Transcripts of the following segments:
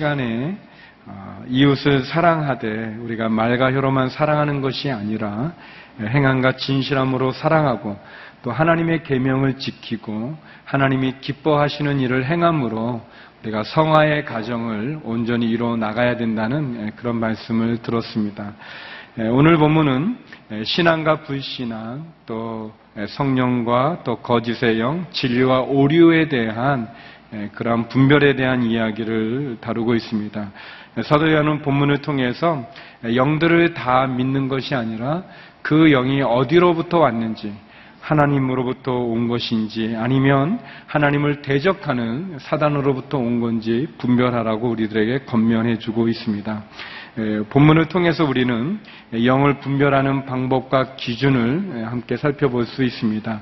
시간에 어, 이웃을 사랑하되 우리가 말과 혀로만 사랑하는 것이 아니라 행함과 진실함으로 사랑하고 또 하나님의 계명을 지키고 하나님이 기뻐하시는 일을 행함으로 우리가 성화의 가정을 온전히 이루어 나가야 된다는 그런 말씀을 들었습니다. 오늘 본문은 신앙과 불신앙, 또 성령과 또 거짓의 영, 진리와 오류에 대한 그러한 분별에 대한 이야기를 다루고 있습니다. 사도 요한은 본문을 통해서 영들을 다 믿는 것이 아니라 그 영이 어디로부터 왔는지, 하나님으로부터 온 것인지 아니면 하나님을 대적하는 사단으로부터 온 건지 분별하라고 우리들에게 건면해 주고 있습니다. 본문을 통해서 우리는 영을 분별하는 방법과 기준을 함께 살펴볼 수 있습니다.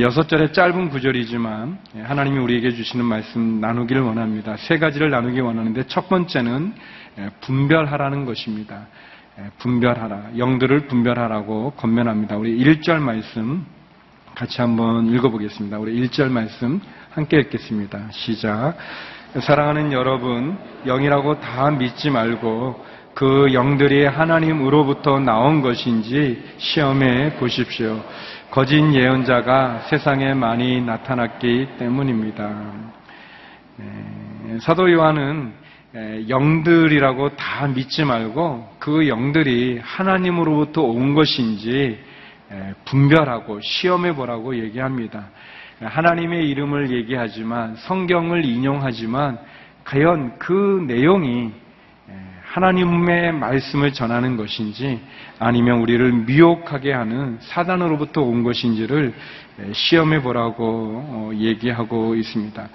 여섯 절의 짧은 구절이지만 하나님이 우리에게 주시는 말씀 나누기를 원합니다. 세 가지를 나누기 원하는데 첫 번째는 분별하라는 것입니다. 분별하라. 영들을 분별하라고 건면합니다. 우리 1절 말씀 같이 한번 읽어보겠습니다. 우리 1절 말씀 함께 읽겠습니다. 시작. 사랑하는 여러분, 영이라고 다 믿지 말고 그 영들이 하나님으로부터 나온 것인지 시험해 보십시오. 거짓 예언자가 세상에 많이 나타났기 때문입니다. 네, 사도 요한은 영들이라고 다 믿지 말고 그 영들이 하나님으로부터 온 것인지 분별하고 시험해 보라고 얘기합니다. 하나님의 이름을 얘기하지만 성경을 인용하지만 과연 그 내용이 하나님의 말씀을 전하는 것인지 아니면 우리를 미혹하게 하는 사단으로부터 온 것인지를 시험해 보라고 어, 얘기하고 있습니다.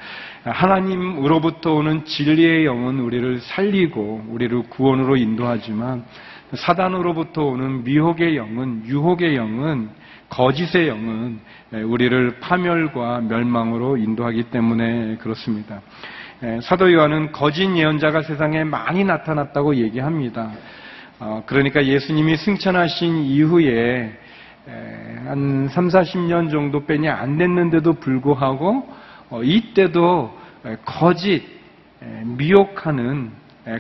하나님으로부터 오는 진리의 영은 우리를 살리고 우리를 구원으로 인도하지만 사단으로부터 오는 미혹의 영은 유혹의 영은 거짓의 영은 우리를 파멸과 멸망으로 인도하기 때문에 그렇습니다. 사도 요한은 거짓 예언자가 세상에 많이 나타났다고 얘기합니다. 어, 그러니까 예수님이 승천하신 이후에 한 3, 40년 정도 빼니 안 됐는데도 불구하고 어, 이때도 거짓 미혹하는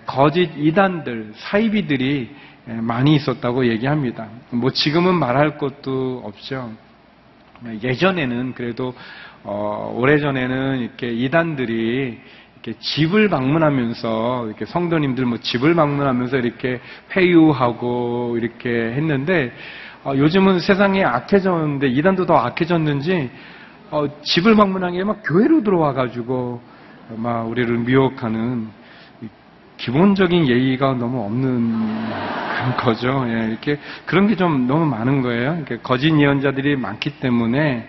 거짓 이단들 사이비들이 많이 있었다고 얘기합니다. 뭐 지금은 말할 것도 없죠. 예전에는 그래도 어, 오래전에는 이렇게 이단들이 이렇게 집을 방문하면서 이렇게 성도님들 뭐 집을 방문하면서 이렇게 회유하고 이렇게 했는데 어, 요즘은 세상이 악해졌는데 이단도 더 악해졌는지 어, 집을 방문한 게 막 교회로 들어와 가지고 막 우리를 미혹하는 기본적인 예의가 너무 없는 거죠. 예, 이렇게 그런 게 좀 너무 많은 거예요. 거짓 예언자들이 많기 때문에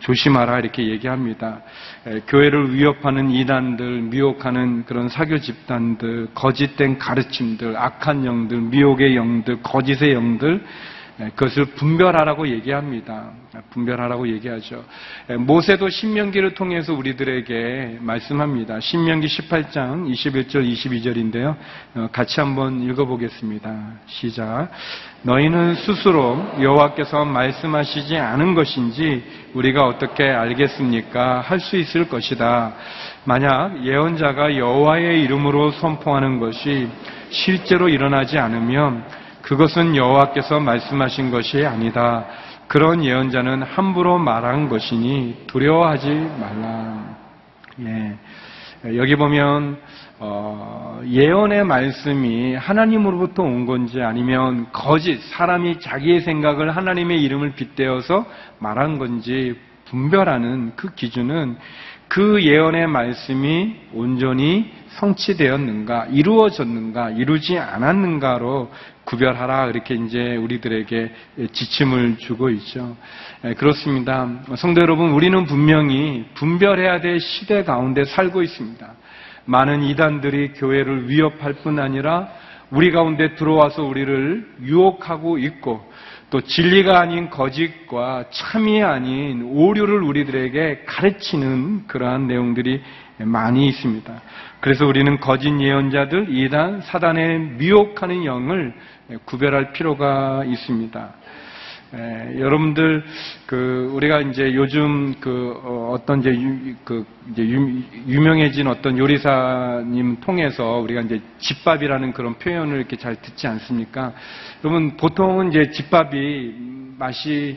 조심하라 이렇게 얘기합니다. 교회를 위협하는 이단들, 미혹하는 그런 사교 집단들, 거짓된 가르침들, 악한 영들, 미혹의 영들, 거짓의 영들 네, 그것을 분별하라고 얘기합니다. 분별하라고 얘기하죠. 네, 모세도 신명기를 통해서 우리들에게 말씀합니다. 신명기 18장 21절 22절인데요. 어, 같이 한번 읽어보겠습니다. 시작. 너희는 스스로 여호와께서 말씀하시지 않은 것인지 우리가 어떻게 알겠습니까? 할 수 있을 것이다. 만약 예언자가 여호와의 이름으로 선포하는 것이 실제로 일어나지 않으면 그것은 여호와께서 말씀하신 것이 아니다. 그런 예언자는 함부로 말한 것이니 두려워하지 말라. 예. 여기 보면 어, 예언의 말씀이 하나님으로부터 온 건지 아니면 거짓 사람이 자기의 생각을 하나님의 이름을 빗대어서 말한 건지 분별하는 그 기준은 그 예언의 말씀이 온전히 성취되었는가, 이루어졌는가, 이루지 않았는가로 구별하라 이렇게 이제 우리들에게 지침을 주고 있죠. 예, 그렇습니다. 성도 여러분, 우리는 분명히 분별해야 될 시대 가운데 살고 있습니다. 많은 이단들이 교회를 위협할 뿐 아니라 우리 가운데 들어와서 우리를 유혹하고 있고 또 진리가 아닌 거짓과 참이 아닌 오류를 우리들에게 가르치는 그러한 내용들이 많이 있습니다. 그래서 우리는 거짓 예언자들, 이단, 사단의 미혹하는 영을 구별할 필요가 있습니다. 에, 여러분들 그 우리가 이제 요즘 그 어, 떤 이제, 유, 그 이제 유, 명해진 어떤 요리사님 통해서 우리가 이제 집밥이라는 그런 표현을 이렇게 잘 듣지 않습니까? 여러분 보통은 이제 집밥이 맛이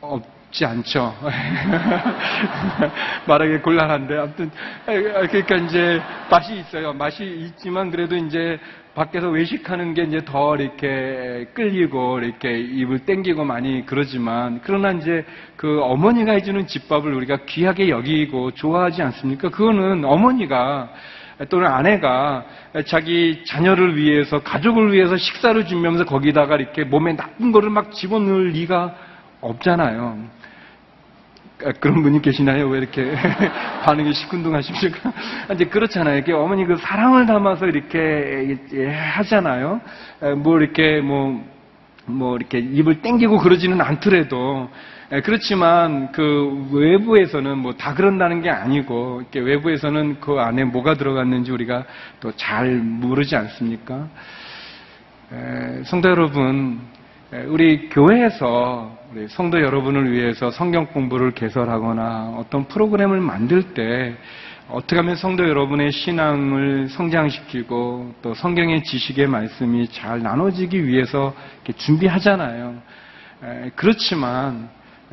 없 지 않죠. 말하기 곤란한데 아무튼 그러니까 이제 맛이 있어요. 맛이 있지만 그래도 이제 밖에서 외식하는 게 이제 더 이렇게 끌리고 이렇게 입을 땡기고 많이 그러지만 그러나 이제 그 어머니가 해주는 집밥을 우리가 귀하게 여기고 좋아하지 않습니까? 그거는 어머니가 또는 아내가 자기 자녀를 위해서 가족을 위해서 식사를 준비하면서 거기다가 이렇게 몸에 나쁜 거를 막 집어넣을 리가 없잖아요. 아, 그런 분이 계시나요? 왜 이렇게 반응이 시큰둥하십니까? 이제 그렇잖아요. 이렇게 어머니 그 사랑을 담아서 이렇게 하잖아요. 뭐 이렇게 뭐, 뭐 이렇게 입을 땡기고 그러지는 않더라도 그렇지만 그 외부에서는 뭐 다 그런다는 게 아니고 이렇게 외부에서는 그 안에 뭐가 들어갔는지 우리가 또 잘 모르지 않습니까? 성도 여러분, 우리 교회에서 성도 여러분을 위해서 성경 공부를 개설하거나 어떤 프로그램을 만들 때 어떻게 하면 성도 여러분의 신앙을 성장시키고 또 성경의 지식의 말씀이 잘 나눠지기 위해서 준비하잖아요. 그렇지만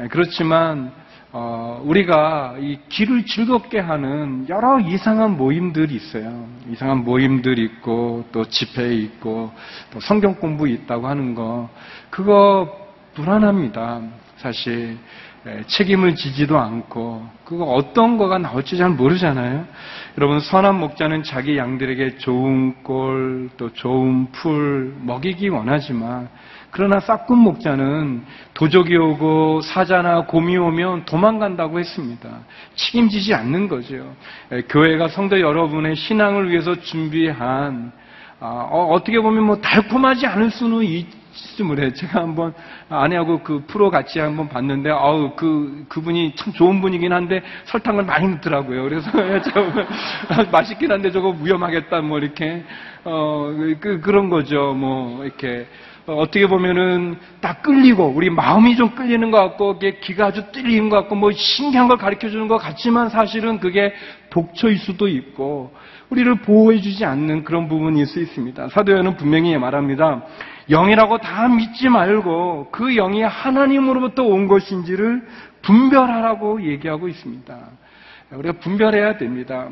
그렇지만 어, 우리가 이 길을 즐겁게 하는 여러 이상한 모임들이 있어요. 이상한 모임들 있고 또 집회 있고 또 성경 공부 있다고 하는 거 그거 불안합니다. 사실 예, 책임을 지지도 않고 그거 어떤 거가 나올지 잘 모르잖아요. 여러분 선한 목자는 자기 양들에게 좋은 꼴 또 좋은 풀 먹이기 원하지만 그러나 싹군 목자는 도적이 오고 사자나 곰이 오면 도망간다고 했습니다. 책임지지 않는 거죠. 예, 교회가 성도 여러분의 신앙을 위해서 준비한 아, 어, 떻게 보면 뭐 달콤하지 않을 수는 해. 제가 한번 아내하고 그 프로 같이 한번 봤는데, 아우 그 그분이 참 좋은 분이긴 한데 설탕을 많이 넣더라고요. 그래서 제가 맛있긴 한데 저거 위험하겠다 뭐 이렇게 어 그, 그런 거죠. 뭐 이렇게 어떻게 보면은 딱 끌리고 우리 마음이 좀 끌리는 것 같고 기가 아주 뚫리는 것 같고 뭐 신기한 걸 가르쳐 주는 것 같지만 사실은 그게 독초일 수도 있고 우리를 보호해 주지 않는 그런 부분일 수 있습니다. 사도연은 분명히 말합니다. 영이라고 다 믿지 말고 그 영이 하나님으로부터 온 것인지를 분별하라고 얘기하고 있습니다. 우리가 분별해야 됩니다.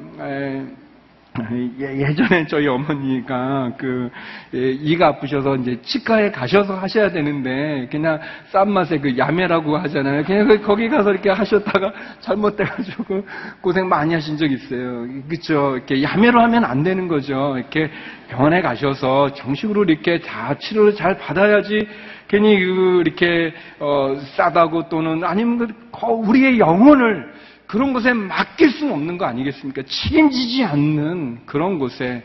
예, 예전에 저희 어머니가 그 예, 이가 아프셔서 이제 치과에 가셔서 하셔야 되는데 그냥 싼 맛에 그 야매라고 하잖아요. 그냥 그 거기 가서 이렇게 하셨다가 잘못돼가지고 고생 많이 하신 적 있어요. 그렇죠? 이렇게 야매로 하면 안 되는 거죠. 이렇게 병원에 가셔서 정식으로 이렇게 다 치료를 잘 받아야지 괜히 그 이렇게 어 싸다고 또는 아니면 그 우리의 영혼을 그런 곳에 맡길 수는 없는 거 아니겠습니까? 책임지지 않는 그런 곳에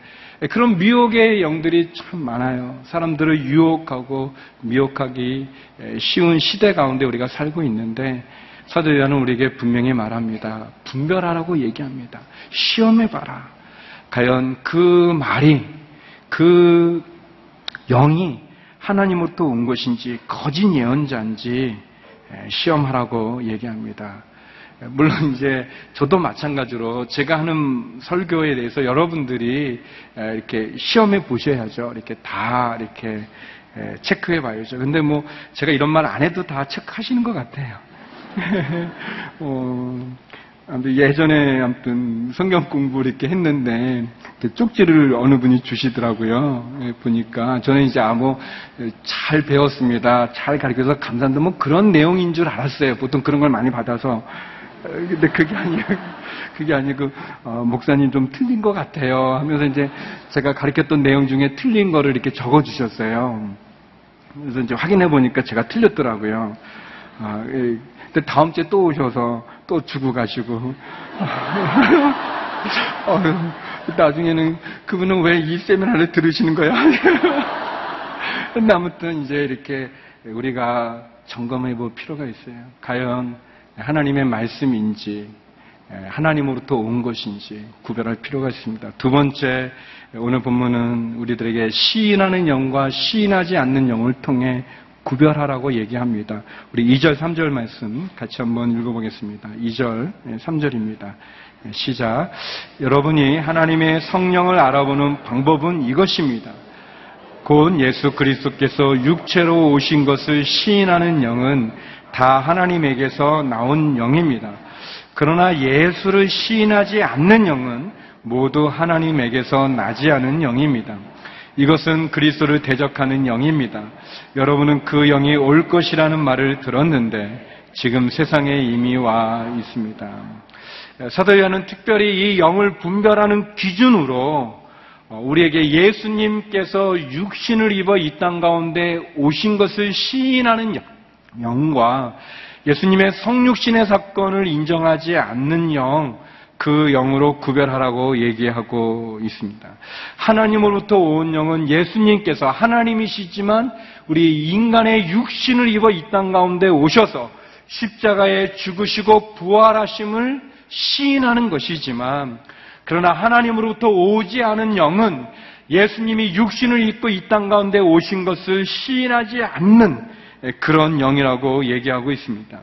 그런 미혹의 영들이 참 많아요. 사람들을 유혹하고 미혹하기 쉬운 시대 가운데 우리가 살고 있는데 사도 요한은 우리에게 분명히 말합니다. 분별하라고 얘기합니다. 시험해 봐라. 과연 그 말이 그 영이 하나님으로부터 온 것인지 거짓 예언자인지 시험하라고 얘기합니다. 물론 이제 저도 마찬가지로 제가 하는 설교에 대해서 여러분들이 이렇게 시험해 보셔야죠. 이렇게 다 이렇게 체크해 봐야죠. 근데 뭐 제가 이런 말 안 해도 다 체크하시는 것 같아요. 어, 예전에 아무튼 성경 공부를 이렇게 했는데 쪽지를 어느 분이 주시더라고요. 예, 보니까 저는 이제 아무 잘 배웠습니다. 잘 가르쳐서 감사한데 뭐 그런 내용인 줄 알았어요. 보통 그런 걸 많이 받아서 근데 그게 아니고, 그게 아니고, 어, 목사님 좀 틀린 것 같아요. 하면서 이제 제가 가르쳤던 내용 중에 틀린 거를 이렇게 적어 주셨어요. 그래서 이제 확인해 보니까 제가 틀렸더라고요. 아, 예. 근데 다음 주에 또 오셔서 또 주고 가시고. 어, 나중에는 그분은 왜 이 세미나를 들으시는 거야? 아무튼 이제 이렇게 우리가 점검해 볼 필요가 있어요. 과연 하나님의 말씀인지 하나님으로부터 온 것인지 구별할 필요가 있습니다. 두 번째 오늘 본문은 우리들에게 시인하는 영과 시인하지 않는 영을 통해 구별하라고 얘기합니다. 우리 2절, 3절 말씀 같이 한번 읽어보겠습니다. 2절, 3절입니다. 시작. 여러분이 하나님의 성령을 알아보는 방법은 이것입니다. 곧 예수 그리스도께서 육체로 오신 것을 시인하는 영은 다 하나님에게서 나온 영입니다. 그러나 예수를 시인하지 않는 영은 모두 하나님에게서 나지 않은 영입니다. 이것은 그리스도를 대적하는 영입니다. 여러분은 그 영이 올 것이라는 말을 들었는데 지금 세상에 이미 와 있습니다. 사도 요한은 특별히 이 영을 분별하는 기준으로 우리에게 예수님께서 육신을 입어 이 땅 가운데 오신 것을 시인하는 영 과 예수님의 성육신의 사건을 인정하지 않는 영, 그 영으로 구별하라고 얘기하고 있습니다. 하나님으로부터 온 영은 예수님께서 하나님이시지만 우리 인간의 육신을 입어 이 땅 가운데 오셔서 십자가에 죽으시고 부활하심을 시인하는 것이지만 그러나 하나님으로부터 오지 않은 영은 예수님이 육신을 입고 이 땅 가운데 오신 것을 시인하지 않는 그런 영이라고 얘기하고 있습니다.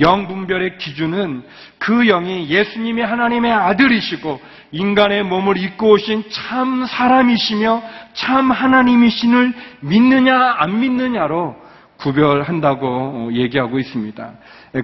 영 분별의 기준은 그 영이 예수님이 하나님의 아들이시고 인간의 몸을 입고 오신 참 사람이시며 참 하나님이신을 믿느냐 안 믿느냐로 구별한다고 얘기하고 있습니다.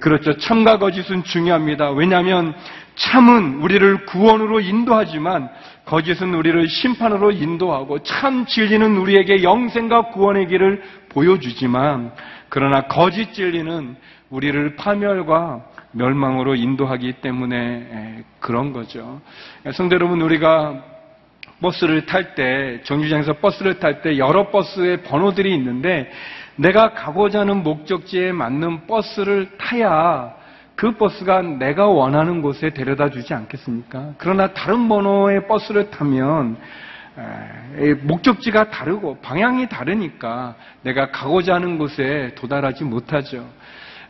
그렇죠. 참과 거짓은 중요합니다. 왜냐하면 참은 우리를 구원으로 인도하지만 거짓은 우리를 심판으로 인도하고 참 진리는 우리에게 영생과 구원의 길을 보여주지만 그러나 거짓 진리는 우리를 파멸과 멸망으로 인도하기 때문에 그런 거죠. 성도 여러분, 우리가 버스를 탈 때, 정류장에서 버스를 탈 때 여러 버스의 번호들이 있는데 내가 가고자 하는 목적지에 맞는 버스를 타야 그 버스가 내가 원하는 곳에 데려다 주지 않겠습니까? 그러나 다른 번호의 버스를 타면 목적지가 다르고 방향이 다르니까 내가 가고자 하는 곳에 도달하지 못하죠.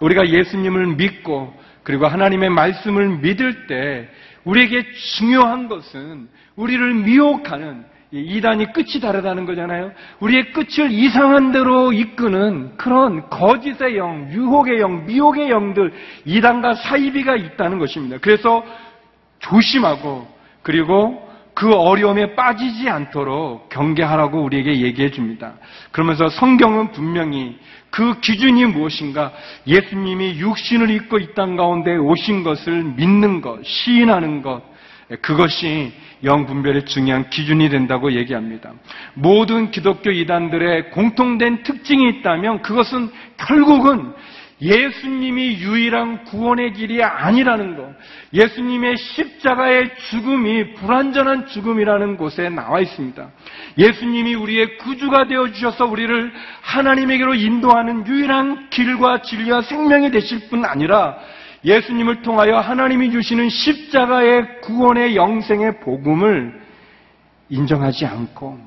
우리가 예수님을 믿고 그리고 하나님의 말씀을 믿을 때 우리에게 중요한 것은 우리를 미혹하는 이단이 끝이 다르다는 거잖아요. 우리의 끝을 이상한 대로 이끄는 그런 거짓의 영, 유혹의 영, 미혹의 영들, 이단과 사이비가 있다는 것입니다. 그래서 조심하고 그리고 그 어려움에 빠지지 않도록 경계하라고 우리에게 얘기해 줍니다. 그러면서 성경은 분명히 그 기준이 무엇인가? 예수님이 육신을 입고 이 땅 가운데 오신 것을 믿는 것, 시인하는 것, 그것이 영분별의 중요한 기준이 된다고 얘기합니다. 모든 기독교 이단들의 공통된 특징이 있다면 그것은 결국은 예수님이 유일한 구원의 길이 아니라는 것. 예수님의 십자가의 죽음이 불완전한 죽음이라는 곳에 나와 있습니다. 예수님이 우리의 구주가 되어 주셔서 우리를 하나님에게로 인도하는 유일한 길과 진리와 생명이 되실 뿐 아니라 예수님을 통하여 하나님이 주시는 십자가의 구원의 영생의 복음을 인정하지 않고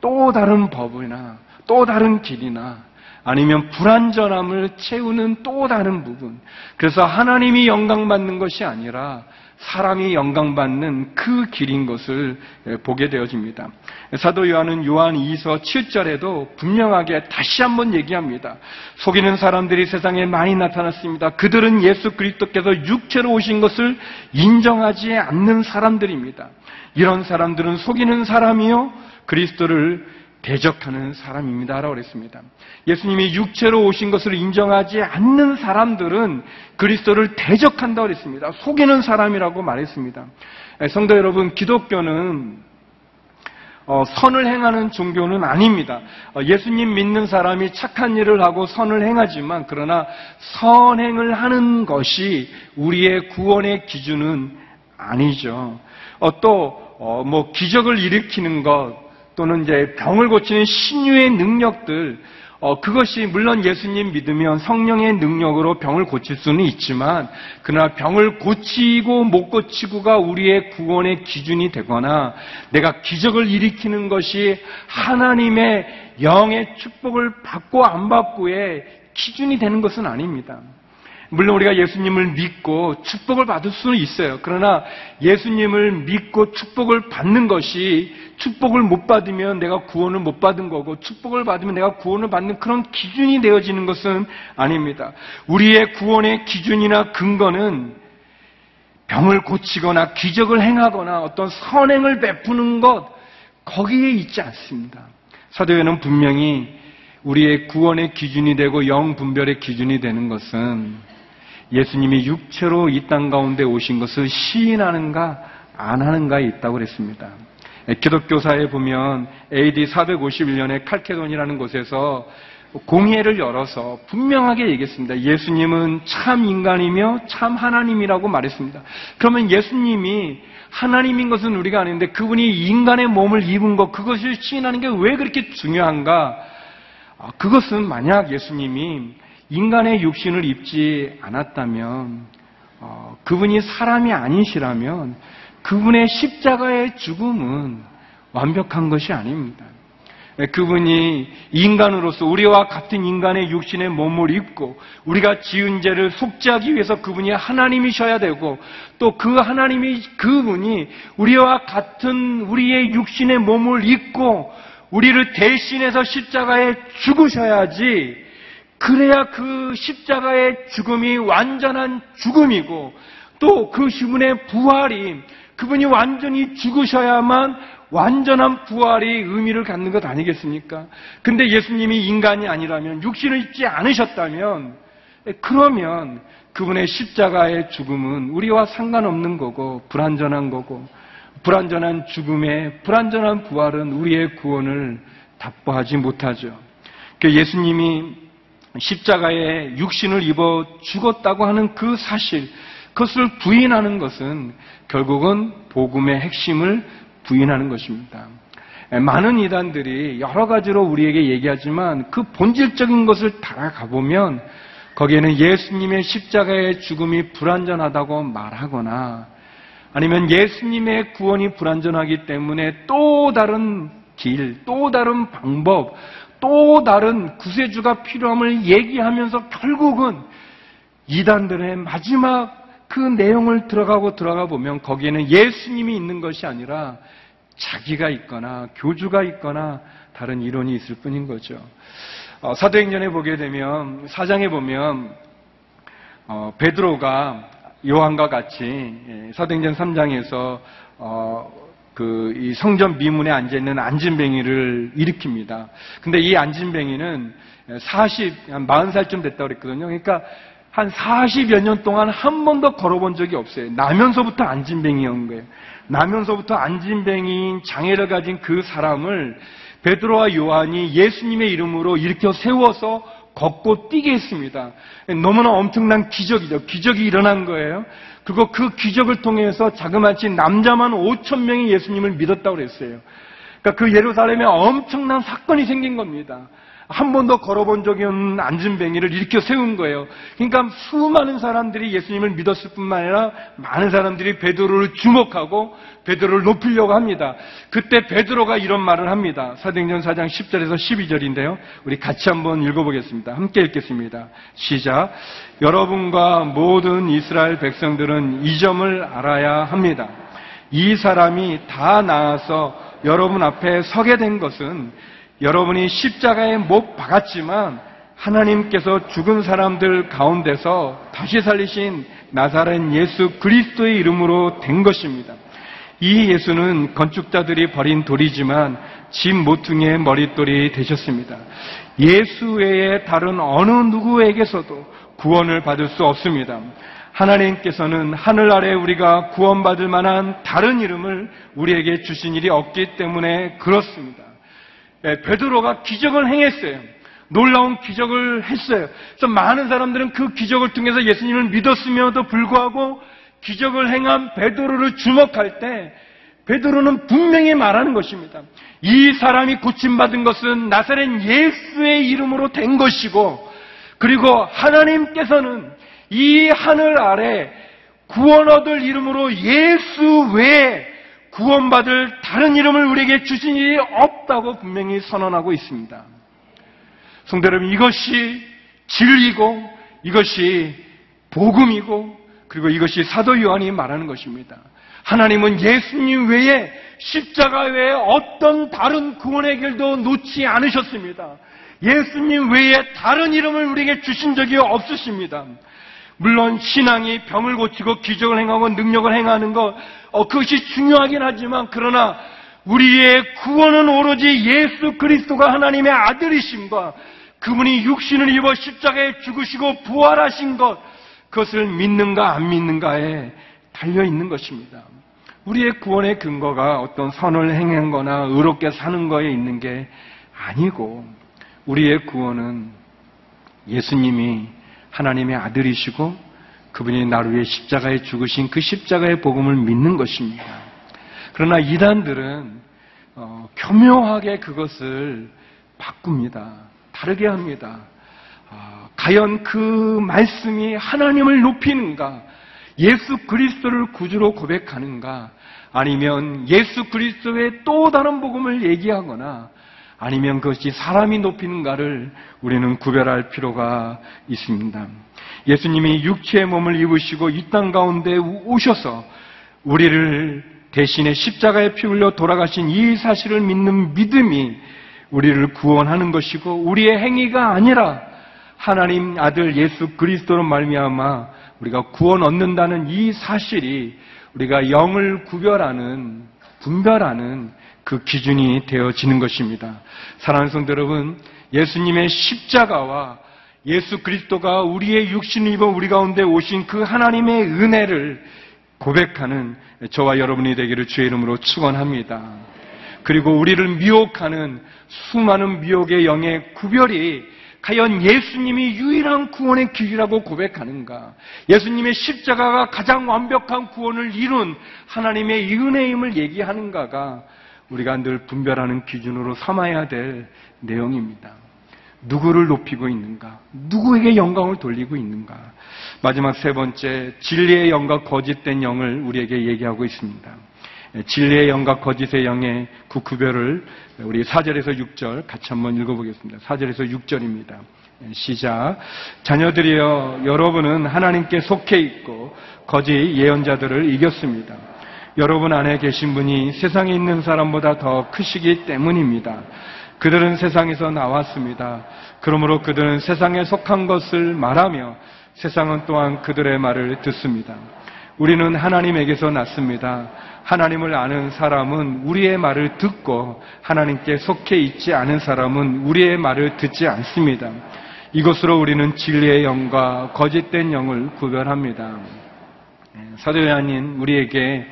또 다른 법이나 또 다른 길이나 아니면 불완전함을 채우는 또 다른 부분. 그래서 하나님이 영광받는 것이 아니라 사람이 영광받는 그 길인 것을 보게 되어집니다. 사도 요한은 요한 2서 7절에도 분명하게 다시 한번 얘기합니다. 속이는 사람들이 세상에 많이 나타났습니다. 그들은 예수 그리스도께서 육체로 오신 것을 인정하지 않는 사람들입니다. 이런 사람들은 속이는 사람이요 그리스도를 대적하는 사람입니다라고 그랬습니다. 예수님이 육체로 오신 것을 인정하지 않는 사람들은 그리스도를 대적한다고 그랬습니다. 속이는 사람이라고 말했습니다. 성도 여러분, 기독교는 어, 선을 행하는 종교는 아닙니다. 어, 예수님 믿는 사람이 착한 일을 하고 선을 행하지만 그러나 선행을 하는 것이 우리의 구원의 기준은 아니죠. 어, 또뭐 기적을 일으키는 것 또는 이제 병을 고치는 신유의 능력들, 어, 그것이 물론 예수님 믿으면 성령의 능력으로 병을 고칠 수는 있지만, 그러나 병을 고치고 못 고치고가 우리의 구원의 기준이 되거나, 내가 기적을 일으키는 것이 하나님의 영의 축복을 받고 안 받고의 기준이 되는 것은 아닙니다. 물론 우리가 예수님을 믿고 축복을 받을 수는 있어요. 그러나 예수님을 믿고 축복을 받는 것이 축복을 못 받으면 내가 구원을 못 받은 거고 축복을 받으면 내가 구원을 받는 그런 기준이 되어지는 것은 아닙니다. 우리의 구원의 기준이나 근거는 병을 고치거나 기적을 행하거나 어떤 선행을 베푸는 것 거기에 있지 않습니다. 사도회는 분명히 우리의 구원의 기준이 되고 영 분별의 기준이 되는 것은 예수님이 육체로 이 땅 가운데 오신 것을 시인하는가 안 하는가에 있다고 그랬습니다. 기독교사에 보면 AD 451년에 칼케돈이라는 곳에서 공예를 열어서 분명하게 얘기했습니다. 예수님은 참 인간이며 참 하나님이라고 말했습니다. 그러면 예수님이 하나님인 것은 우리가 아는데 그분이 인간의 몸을 입은 것, 그것을 시인하는 게 왜 그렇게 중요한가? 아, 그것은 만약 예수님이 인간의 육신을 입지 않았다면, 어, 그분이 사람이 아니시라면 그분의 십자가의 죽음은 완벽한 것이 아닙니다. 예, 그분이 인간으로서 우리와 같은 인간의 육신의 몸을 입고 우리가 지은 죄를 속죄하기 위해서 그분이 하나님이셔야 되고 또 그 하나님이 그분이 우리와 같은 우리의 육신의 몸을 입고 우리를 대신해서 십자가에 죽으셔야지 그래야 그 십자가의 죽음이 완전한 죽음이고 또그 죽음의 부활이 그분이 완전히 죽으셔야만 완전한 부활이 의미를 갖는 것 아니겠습니까? 근데 예수님이 인간이 아니라면, 육신을 입지 않으셨다면, 그러면 그분의 십자가의 죽음은 우리와 상관없는 거고, 불완전한 거고, 불완전한 죽음에 불완전한 부활은 우리의 구원을 답보하지 못하죠. 그 예수님이 십자가에 육신을 입어 죽었다고 하는 그 사실, 그것을 부인하는 것은 결국은 복음의 핵심을 부인하는 것입니다. 많은 이단들이 여러 가지로 우리에게 얘기하지만 그 본질적인 것을 따라가 보면 거기에는 예수님의 십자가의 죽음이 불완전하다고 말하거나 아니면 예수님의 구원이 불완전하기 때문에 또 다른 길, 또 다른 방법, 또 다른 구세주가 필요함을 얘기하면서 결국은 이단들의 마지막 그 내용을 들어가고 들어가 보면 거기에는 예수님이 있는 것이 아니라 자기가 있거나 교주가 있거나 다른 이론이 있을 뿐인 거죠. 어, 사도행전에 보게 되면 사장에 보면 어, 베드로가 요한과 같이 예, 사도행전 3장에서 어, 그 이 성전 미문에 앉아 있는 안진뱅이를 일으킵니다. 근데 이 안진뱅이는 40, 한 40살쯤 됐다고 그랬거든요. 그러니까 한 40여 년 동안 한 번도 걸어본 적이 없어요. 나면서부터 안진뱅이였는 거예요. 나면서부터 안진뱅이인 장애를 가진 그 사람을 베드로와 요한이 예수님의 이름으로 일으켜 세워서 걷고 뛰게 했습니다. 너무나 엄청난 기적이죠. 기적이 일어난 거예요. 그리고 그 기적을 통해서 자그마치 남자만 5천 명이 예수님을 믿었다고 그랬어요. 그러니까 그 예루살렘에 엄청난 사건이 생긴 겁니다. 한 번도 걸어본 적이 없는 안진뱅이를 일으켜 세운 거예요. 그러니까 수많은 사람들이 예수님을 믿었을 뿐만 아니라 많은 사람들이 베드로를 주목하고 베드로를 높이려고 합니다. 그때 베드로가 이런 말을 합니다. 사도행전 4장 10절에서 12절인데요. 우리 같이 한번 읽어보겠습니다. 함께 읽겠습니다. 시작. 여러분과 모든 이스라엘 백성들은 이 점을 알아야 합니다. 이 사람이 다 나아서 여러분 앞에 서게 된 것은 여러분이 십자가에 못 박았지만 하나님께서 죽은 사람들 가운데서 다시 살리신 나사렛 예수 그리스도의 이름으로 된 것입니다. 이 예수는 건축자들이 버린 돌이지만 집 모퉁이의 머릿돌이 되셨습니다. 예수 외에 다른 어느 누구에게서도 구원을 받을 수 없습니다. 하나님께서는 하늘 아래 우리가 구원받을 만한 다른 이름을 우리에게 주신 일이 없기 때문에 그렇습니다. 예, 베드로가 기적을 행했어요. 놀라운 기적을 했어요. 그래서 많은 사람들은 그 기적을 통해서 예수님을 믿었음에도 불구하고 기적을 행한 베드로를 주목할 때 베드로는 분명히 말하는 것입니다. 이 사람이 고침받은 것은 나사렛 예수의 이름으로 된 것이고 그리고 하나님께서는 이 하늘 아래 구원 얻을 이름으로 예수 외에 구원받을 다른 이름을 우리에게 주신 일이 없다고 분명히 선언하고 있습니다. 성도 여러분, 이것이 진리고 이것이 복음이고 그리고 이것이 사도 요한이 말하는 것입니다. 하나님은 예수님 외에 십자가 외에 어떤 다른 구원의 길도 놓지 않으셨습니다. 예수님 외에 다른 이름을 우리에게 주신 적이 없으십니다. 물론 신앙이 병을 고치고 기적을 행하고 능력을 행하는 것 어, 그것이 중요하긴 하지만 그러나 우리의 구원은 오로지 예수 그리스도가 하나님의 아들이심과 그분이 육신을 입어 십자가에 죽으시고 부활하신 것 그것을 믿는가 안 믿는가에 달려 있는 것입니다. 우리의 구원의 근거가 어떤 선을 행한 거나 의롭게 사는 거에 있는 게 아니고 우리의 구원은 예수님이 하나님의 아들이시고 그분이 나를 위해 십자가에 죽으신 그 십자가의 복음을 믿는 것입니다. 그러나 이단들은 어, 교묘하게 그것을 바꿉니다. 다르게 합니다. 아, 과연 그 말씀이 하나님을 높이는가? 예수 그리스도를 구주로 고백하는가? 아니면 예수 그리스도의 또 다른 복음을 얘기하거나 아니면 그것이 사람이 높이는가를 우리는 구별할 필요가 있습니다. 예수님이 육체의 몸을 입으시고 이 땅 가운데 오셔서 우리를 대신에 십자가에 피 흘려 돌아가신 이 사실을 믿는 믿음이 우리를 구원하는 것이고 우리의 행위가 아니라 하나님 아들 예수 그리스도로 말미암아 우리가 구원 얻는다는 이 사실이 우리가 영을 구별하는 분별하는 그 기준이 되어지는 것입니다. 사랑하는 성도 여러분, 예수님의 십자가와 예수 그리스도가 우리의 육신을 입어 우리 가운데 오신 그 하나님의 은혜를 고백하는 저와 여러분이 되기를 주의 이름으로 축원합니다. 그리고 우리를 미혹하는 수많은 미혹의 영의 구별이 과연 예수님이 유일한 구원의 길이라고 고백하는가? 예수님의 십자가가 가장 완벽한 구원을 이룬 하나님의 은혜임을 얘기하는가가 우리가 늘 분별하는 기준으로 삼아야 될 내용입니다. 누구를 높이고 있는가? 누구에게 영광을 돌리고 있는가? 마지막 세 번째, 진리의 영과 거짓된 영을 우리에게 얘기하고 있습니다. 진리의 영과 거짓의 영의 그 구별을 우리 4절에서 6절 같이 한번 읽어보겠습니다. 4절에서 6절입니다. 시작. 자녀들이여, 여러분은 하나님께 속해 있고 거짓 예언자들을 이겼습니다. 여러분 안에 계신 분이 세상에 있는 사람보다 더 크시기 때문입니다. 그들은 세상에서 나왔습니다. 그러므로 그들은 세상에 속한 것을 말하며 세상은 또한 그들의 말을 듣습니다. 우리는 하나님에게서 났습니다. 하나님을 아는 사람은 우리의 말을 듣고 하나님께 속해 있지 않은 사람은 우리의 말을 듣지 않습니다. 이것으로 우리는 진리의 영과 거짓된 영을 구별합니다. 사도 요한님 우리에게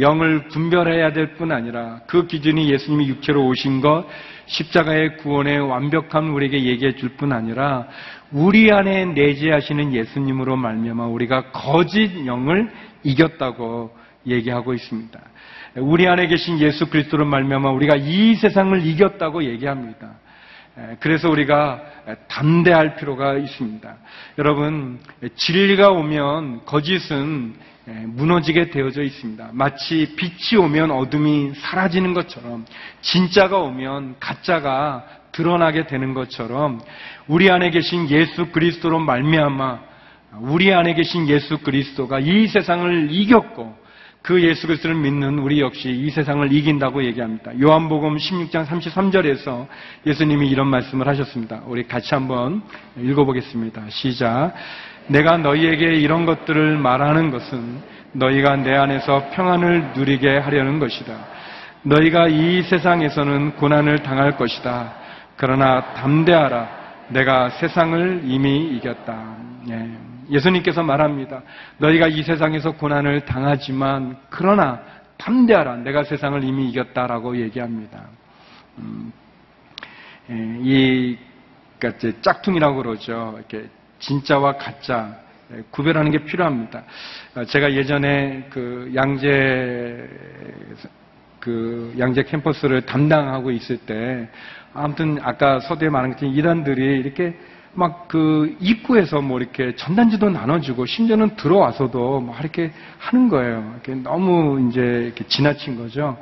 영을 분별해야 될 뿐 아니라 그 기준이 예수님이 육체로 오신 것, 십자가의 구원의 완벽함 우리에게 얘기해 줄 뿐 아니라 우리 안에 내재하시는 예수님으로 말미암아 우리가 거짓 영을 이겼다고 얘기하고 있습니다. 우리 안에 계신 예수 그리스도로 말미암아 우리가 이 세상을 이겼다고 얘기합니다. 그래서 우리가 담대할 필요가 있습니다. 여러분, 진리가 오면 거짓은 무너지게 되어져 있습니다. 마치 빛이 오면 어둠이 사라지는 것처럼 진짜가 오면 가짜가 드러나게 되는 것처럼 우리 안에 계신 예수 그리스도로 말미암아 우리 안에 계신 예수 그리스도가 이 세상을 이겼고 그 예수 그리스도를 믿는 우리 역시 이 세상을 이긴다고 얘기합니다. 요한복음 16장 33절에서 예수님이 이런 말씀을 하셨습니다. 우리 같이 한번 읽어보겠습니다. 시작. 내가 너희에게 이런 것들을 말하는 것은 너희가 내 안에서 평안을 누리게 하려는 것이다. 너희가 이 세상에서는 고난을 당할 것이다. 그러나 담대하라. 내가 세상을 이미 이겼다. 예. 예수님께서 말합니다. 너희가 이 세상에서 고난을 당하지만 그러나 담대하라. 내가 세상을 이미 이겼다라고 얘기합니다. 음, 예, 이 그러니까 짝퉁이라고 그러죠. 이렇게 진짜와 가짜 구별하는 게 필요합니다. 어, 제가 예전에 그 양재 그 양재 캠퍼스를 담당하고 있을 때 아무튼 아까 서두에 말한 것처럼 이단들이 이렇게 막 그 입구에서 뭐 이렇게 전단지도 나눠주고 심지어는 들어와서도 막 이렇게 하는 거예요. 이렇게 너무 이제 이렇게 지나친 거죠.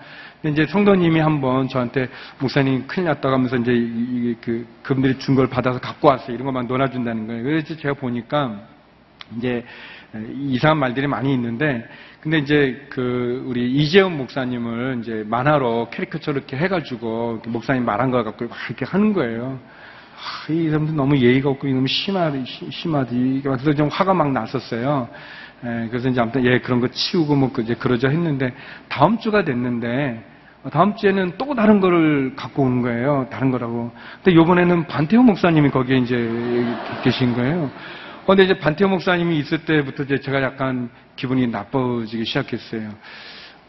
이제 성도님이 한번 저한테 목사님 큰일 났다고 하면서 이제 이, 그 그분들이 준 걸 받아서 갖고 왔어요. 이런 것만 놀아준다는 거예요. 그래서 제가 보니까 이제 이상한 말들이 많이 있는데 근데 이제 그 우리 이재훈 목사님을 이제 만화로 캐리커처 이렇게 해가지고 목사님 말한 거 갖고 막 이렇게 하는 거예요. 아, 이 사람들 너무 예의가 없고 너무 심하디 심하디 그래서 좀 화가 막 났었어요. 예, 그래서 이제 아무튼 예 그런 거 치우고 뭐 이제 그러자 했는데 다음 주가 됐는데 다음 주에는 또 다른 거를 갖고 오는 거예요. 다른 거라고. 근데 요번에는 반태호 목사님이 거기에 이제 계신 거예요. 근데 이제 반태호 목사님이 있을 때부터 이제 제가 약간 기분이 나빠지기 시작했어요.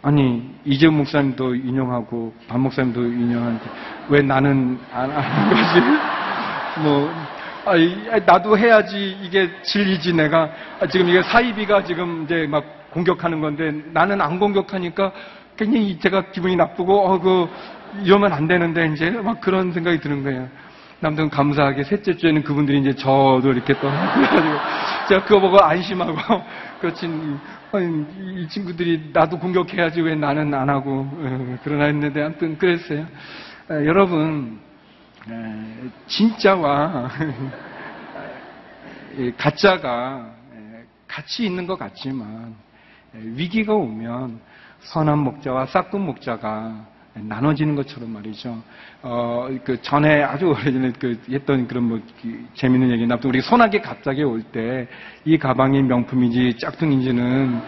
아니, 이재훈 목사님도 인용하고, 반 목사님도 인용하는데, 왜 나는 안 하는 거지? 뭐, 아이, 나도 해야지 이게 진리지 내가. 아, 지금 이게 사이비가 지금 이제 막 공격하는 건데, 나는 안 공격하니까 굉장히 제가 기분이 나쁘고, 어, 그, 이러면 안 되는데, 이제 막 그런 생각이 드는 거예요. 남들 감사하게 셋째 주에는 그분들이 이제 저도 이렇게 또 그래가지고 제가 그거 보고 안심하고 그렇지 이 친구들이 나도 공격해야지 왜 나는 안 하고 어, 그러나 했는데 아무튼 그랬어요. 여러분 진짜와 가짜가 같이 있는 것 같지만 위기가 오면 선한 목자와 싹군 목자가 나눠지는 것처럼 말이죠. 어, 그 전에 아주 오래전에 그 했던 그런 뭐그 재밌는 얘기인데 우리 소나기 갑자기 올 때 이 가방이 명품이지 짝퉁인지는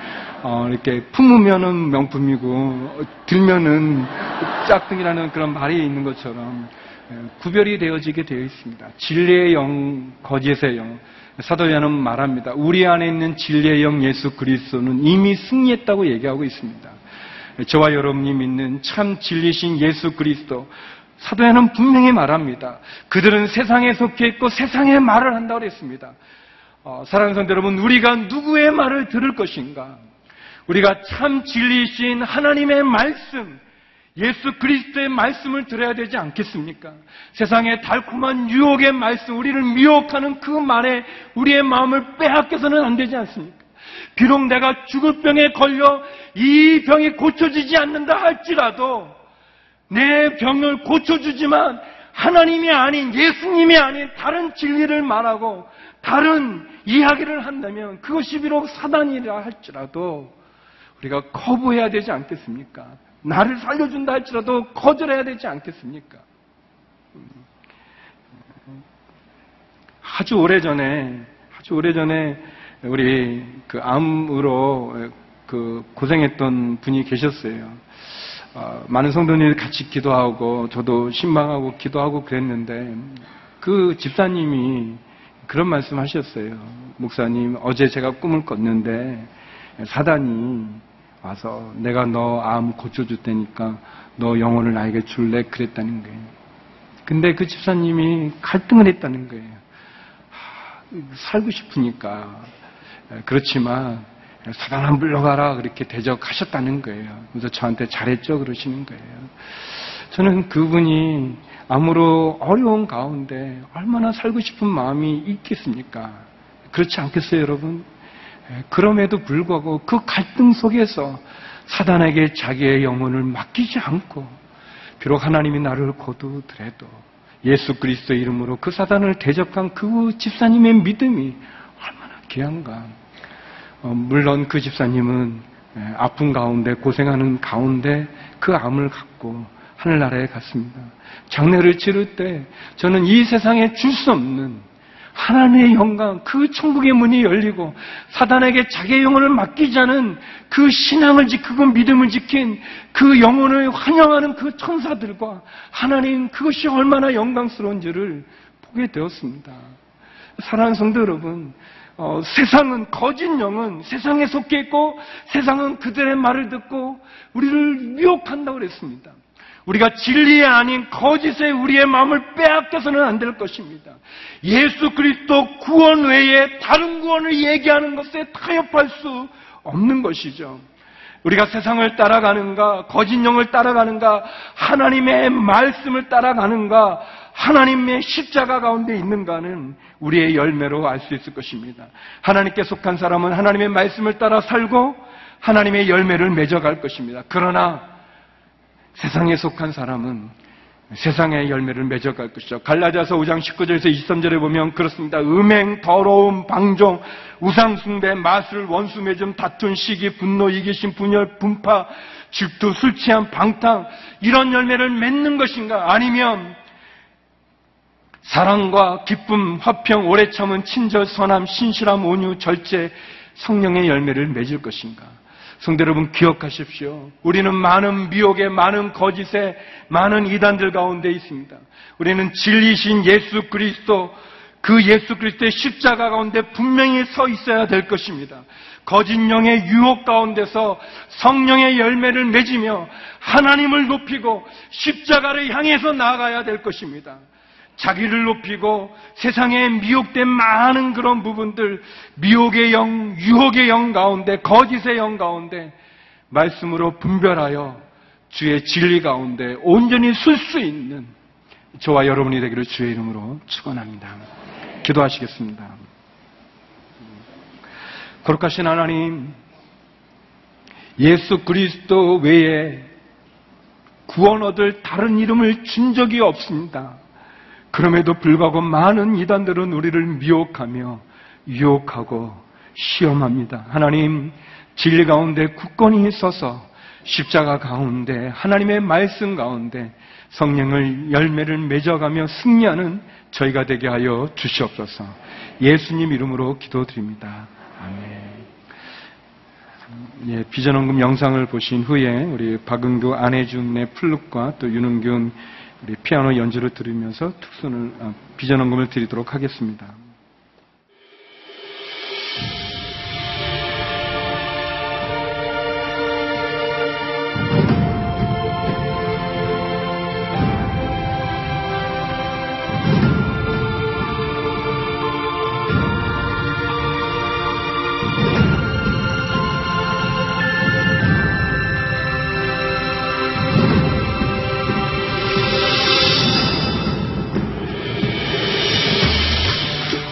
어, 이렇게 품으면은 명품이고 들면은 짝퉁이라는 그런 말이 있는 것처럼 예, 구별이 되어지게 되어 있습니다. 진리의 영, 거짓의 영. 사도 요한은 말합니다. 우리 안에 있는 진리의 영 예수 그리스도는 이미 승리했다고 얘기하고 있습니다. 저와 여러분이 믿는 참 진리신 예수 그리스도 사도에는 분명히 말합니다. 그들은 세상에 속해 있고 세상의 말을 한다고 했습니다. 어, 사랑하는 성도 여러분, 우리가 누구의 말을 들을 것인가? 우리가 참 진리신 하나님의 말씀, 예수 그리스도의 말씀을 들어야 되지 않겠습니까? 세상의 달콤한 유혹의 말씀, 우리를 미혹하는 그 말에 우리의 마음을 빼앗겨서는 안 되지 않습니까? 비록 내가 죽을 병에 걸려 이 병이 고쳐지지 않는다 할지라도 내 병을 고쳐주지만 하나님이 아닌 예수님이 아닌 다른 진리를 말하고 다른 이야기를 한다면 그것이 비록 사단이라 할지라도 우리가 거부해야 되지 않겠습니까? 나를 살려준다 할지라도 거절해야 되지 않겠습니까? 아주 오래전에 아주 오래전에 우리 그 암으로 그 고생했던 분이 계셨어요. 어, 많은 성도님이 같이 기도하고 저도 신방하고 기도하고 그랬는데 그 집사님이 그런 말씀 하셨어요. 목사님, 어제 제가 꿈을 꿨는데 사단이 와서 내가 너 암 고쳐줄 테니까 너 영혼을 나에게 줄래? 그랬다는 거예요. 근데 그 집사님이 갈등을 했다는 거예요. 하, 살고 싶으니까. 그렇지만 사단 불러가라 그렇게 대적하셨다는 거예요. 그래서 저한테 잘했죠 그러시는 거예요. 저는 그분이 아무로 어려운 가운데 얼마나 살고 싶은 마음이 있겠습니까? 그렇지 않겠어요 여러분? 그럼에도 불구하고 그 갈등 속에서 사단에게 자기의 영혼을 맡기지 않고 비록 하나님이 나를 거두더라도 예수 그리스도 이름으로 그 사단을 대적한 그 집사님의 믿음이 귀한가. 어, 물론 그 집사님은 예, 아픈 가운데 고생하는 가운데 그 암을 갖고 하늘나라에 갔습니다. 장례를 치를 때 저는 이 세상에 줄 수 없는 하나님의 영광, 그 천국의 문이 열리고 사단에게 자기의 영혼을 맡기자는 그 신앙을 지키고 믿음을 지킨 그 영혼을 환영하는 그 천사들과 하나님 그것이 얼마나 영광스러운지를 보게 되었습니다. 사랑하는 성도 여러분, 어, 세상은 거짓 영은 세상에 속해 있고 세상은 그들의 말을 듣고 우리를 미혹한다고 그랬습니다. 우리가 진리에 아닌 거짓에 우리의 마음을 빼앗겨서는 안 될 것입니다. 예수 그리스도 구원 외에 다른 구원을 얘기하는 것에 타협할 수 없는 것이죠. 우리가 세상을 따라가는가, 거짓 영을 따라가는가, 하나님의 말씀을 따라가는가, 하나님의 십자가 가운데 있는가는 우리의 열매로 알 수 있을 것입니다. 하나님께 속한 사람은 하나님의 말씀을 따라 살고 하나님의 열매를 맺어갈 것입니다. 그러나 세상에 속한 사람은 세상의 열매를 맺어갈 것이죠. 갈라디아서 5장 19절에서 23절에 보면 그렇습니다. 음행, 더러움, 방종, 우상숭배, 마술, 원수 맺음, 다툰, 시기, 분노, 이기심, 분열, 분파, 질투, 술 취한, 방탕 이런 열매를 맺는 것인가? 아니면 사랑과 기쁨, 화평, 오래 참은 친절, 선함, 신실함, 온유, 절제, 성령의 열매를 맺을 것인가? 성대 여러분 기억하십시오. 우리는 많은 미혹에 많은 거짓에 많은 이단들 가운데 있습니다. 우리는 진리신 예수 그리스도 그 예수 그리스도의 십자가 가운데 분명히 서 있어야 될 것입니다. 거짓 영의 유혹 가운데서 성령의 열매를 맺으며 하나님을 높이고 십자가를 향해서 나아가야 될 것입니다. 자기를 높이고 세상에 미혹된 많은 그런 부분들, 미혹의 영, 유혹의 영 가운데, 거짓의 영 가운데 말씀으로 분별하여 주의 진리 가운데 온전히 쓸수 있는 저와 여러분이 되기를 주의 이름으로 축원합니다. 기도하시겠습니다. 거룩하신 하나님, 예수 그리스도 외에 구원 얻을 다른 이름을 준 적이 없습니다. 그럼에도 불구하고 많은 이단들은 우리를 미혹하며 유혹하고 시험합니다. 하나님, 진리 가운데 굳건히 서서 십자가 가운데 하나님의 말씀 가운데 성령을 열매를 맺어가며 승리하는 저희가 되게 하여 주시옵소서. 예수님 이름으로 기도드립니다. 아멘. 예, 비전원금 영상을 보신 후에 우리 박은규 안혜준의 플룻과 또 윤은균 우리 피아노 연주를 들으면서 특선을 아, 비전원금을 드리도록 하겠습니다.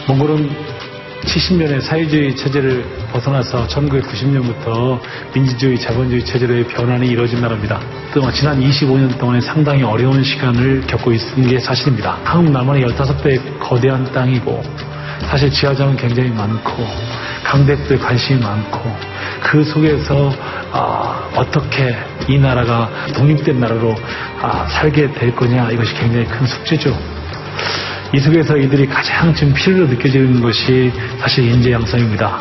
몽골은 70년의 사회주의 체제를 벗어나서 1990년부터 민주주의, 자본주의 체제로의 변환이 이루어진 나라입니다. 또 지난 25년 동안에 상당히 어려운 시간을 겪고 있는 게 사실입니다. 한국 남한의 15배의 거대한 땅이고 사실 지하정은 굉장히 많고 강대국에 관심이 많고 그 속에서 아, 어떻게 이 나라가 독립된 나라로 아, 살게 될 거냐 이것이 굉장히 큰 숙제죠. 이 속에서 이들이 가장 지금 필요로 느껴지는 것이 사실 인재 양성입니다.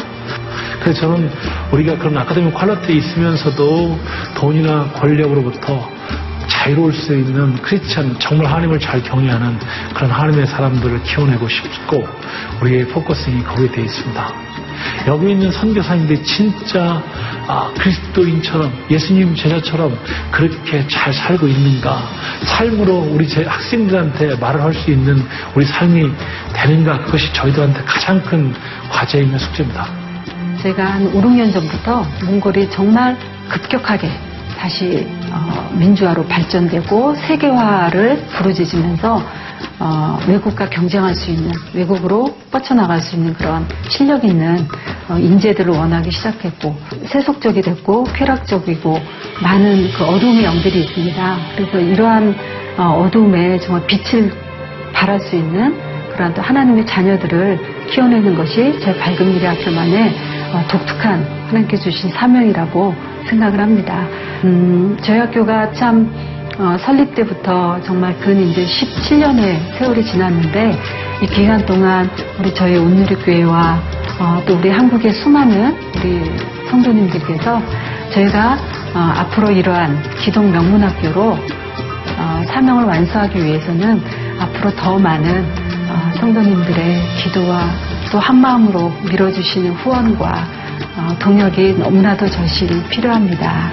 그래서 저는 우리가 그런 아카데미 quality에 있으면서도 돈이나 권력으로부터 자유로울 수 있는 크리스천 정말 하나님을 잘 경외하는 그런 하나님의 사람들을 키워내고 싶고 우리의 focusing이 거기에 되어 있습니다. 여기 있는 선교사님들이 진짜 아, 그리스도인처럼 예수님 제자처럼 그렇게 잘 살고 있는가 삶으로 우리 제 학생들한테 말을 할 수 있는 우리 삶이 되는가 그것이 저희들한테 가장 큰 과제이며 숙제입니다. 제가 한 5, 6년 전부터 몽골이 정말 급격하게 다시 어, 민주화로 발전되고 세계화를 부르짖으면서 어, 외국과 경쟁할 수 있는 외국으로 뻗쳐나갈 수 있는 그런 실력 있는 어, 인재들을 원하기 시작했고 세속적이 됐고 쾌락적이고 많은 그 어두움의 영들이 있습니다. 그래서 이러한 어, 어두움에 정말 빛을 발할 수 있는 그러한 또 하나님의 자녀들을 키워내는 것이 제 밝은 미래 학교만의 어, 독특한 하나님께 주신 사명이라고 생각을 합니다. 음, 저희 학교가 참 어, 설립 때부터 정말 근 이제 17년의 세월이 지났는데 이 기간 동안 우리 저희 온누리교회와 어, 또 우리 한국의 수많은 우리 성도님들께서 저희가 어, 앞으로 이러한 기독 명문학교로 어, 사명을 완수하기 위해서는 앞으로 더 많은 어, 성도님들의 기도와 또 한마음으로 밀어주시는 후원과 어, 동력이 너무나도 절실히 필요합니다.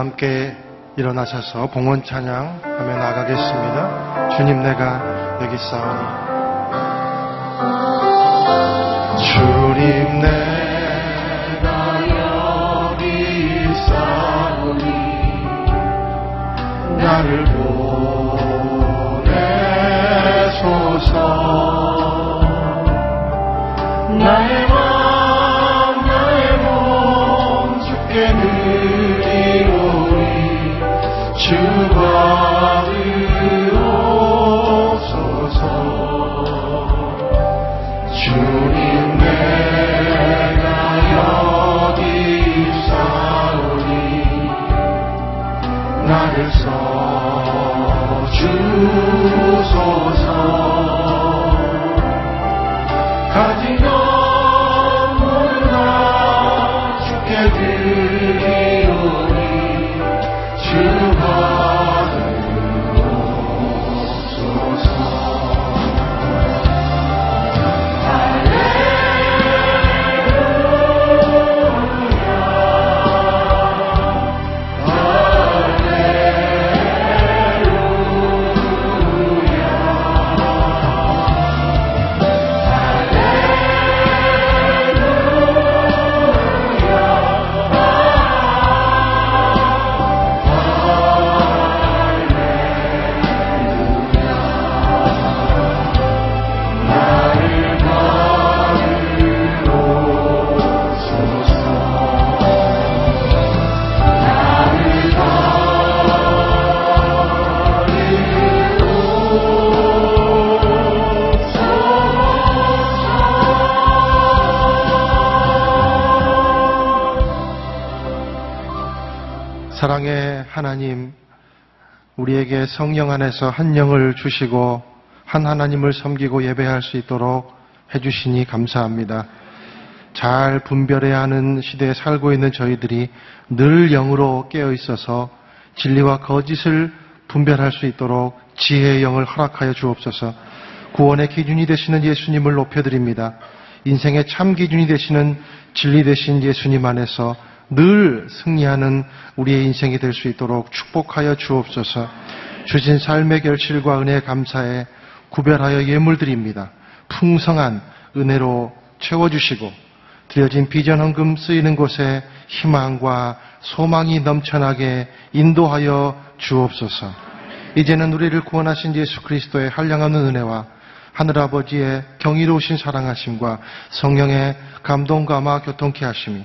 함께 일어나셔서 봉헌 찬양 하며 나가겠습니다. 주님 내가 여기 싸우니. 주님 내가 여기 싸우니. 나를 보내소서 사랑의 하나님, 우리에게 성령 안에서 한 영을 주시고 한 하나님을 섬기고 예배할 수 있도록 해주시니 감사합니다. 잘 분별해야 하는 시대에 살고 있는 저희들이 늘 영으로 깨어 있어서 진리와 거짓을 분별할 수 있도록 지혜의 영을 허락하여 주옵소서. 구원의 기준이 되시는 예수님을 높여드립니다. 인생의 참 기준이 되시는 진리 되신 예수님 안에서 늘 승리하는 우리의 인생이 될 수 있도록 축복하여 주옵소서. 주신 삶의 결실과 은혜 감사에 구별하여 예물 드립니다. 풍성한 은혜로 채워주시고 드려진 비전 헌금 쓰이는 곳에 희망과 소망이 넘쳐나게 인도하여 주옵소서. 이제는 우리를 구원하신 예수 그리스도의 한량없는 은혜와 하늘아버지의 경이로우신 사랑하심과 성령의 감동감화 교통케 하심이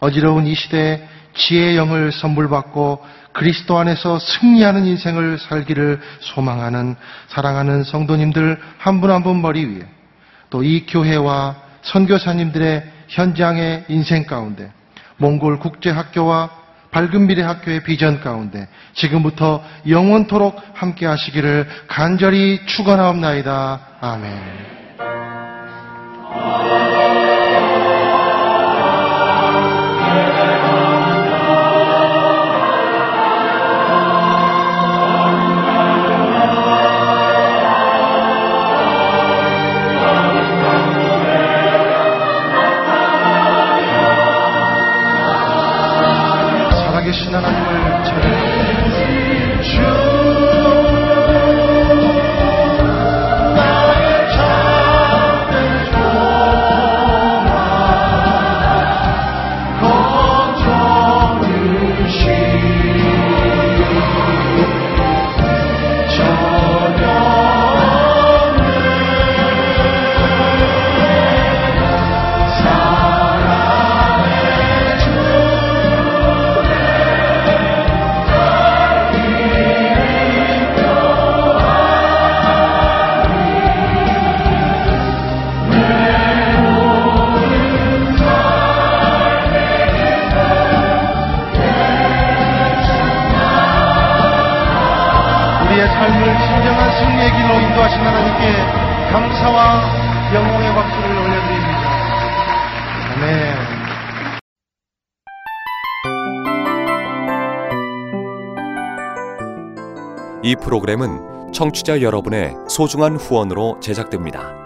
어지러운 이 시대에 지혜의 영을 선물받고 그리스도 안에서 승리하는 인생을 살기를 소망하는 사랑하는 성도님들 한분 한분 머리 위에 또 이 교회와 선교사님들의 현장의 인생 가운데 몽골 국제학교와 밝은 미래 학교의 비전 가운데 지금부터 영원토록 함께 하시기를 간절히 축원하옵나이다. 아멘. 삶을 진정한 승리의 길로 인도하신 하나님께 감사와 영광의 박수를 올려드립니다. 아멘. 이 프로그램은 청취자 여러분의 소중한 후원으로 제작됩니다.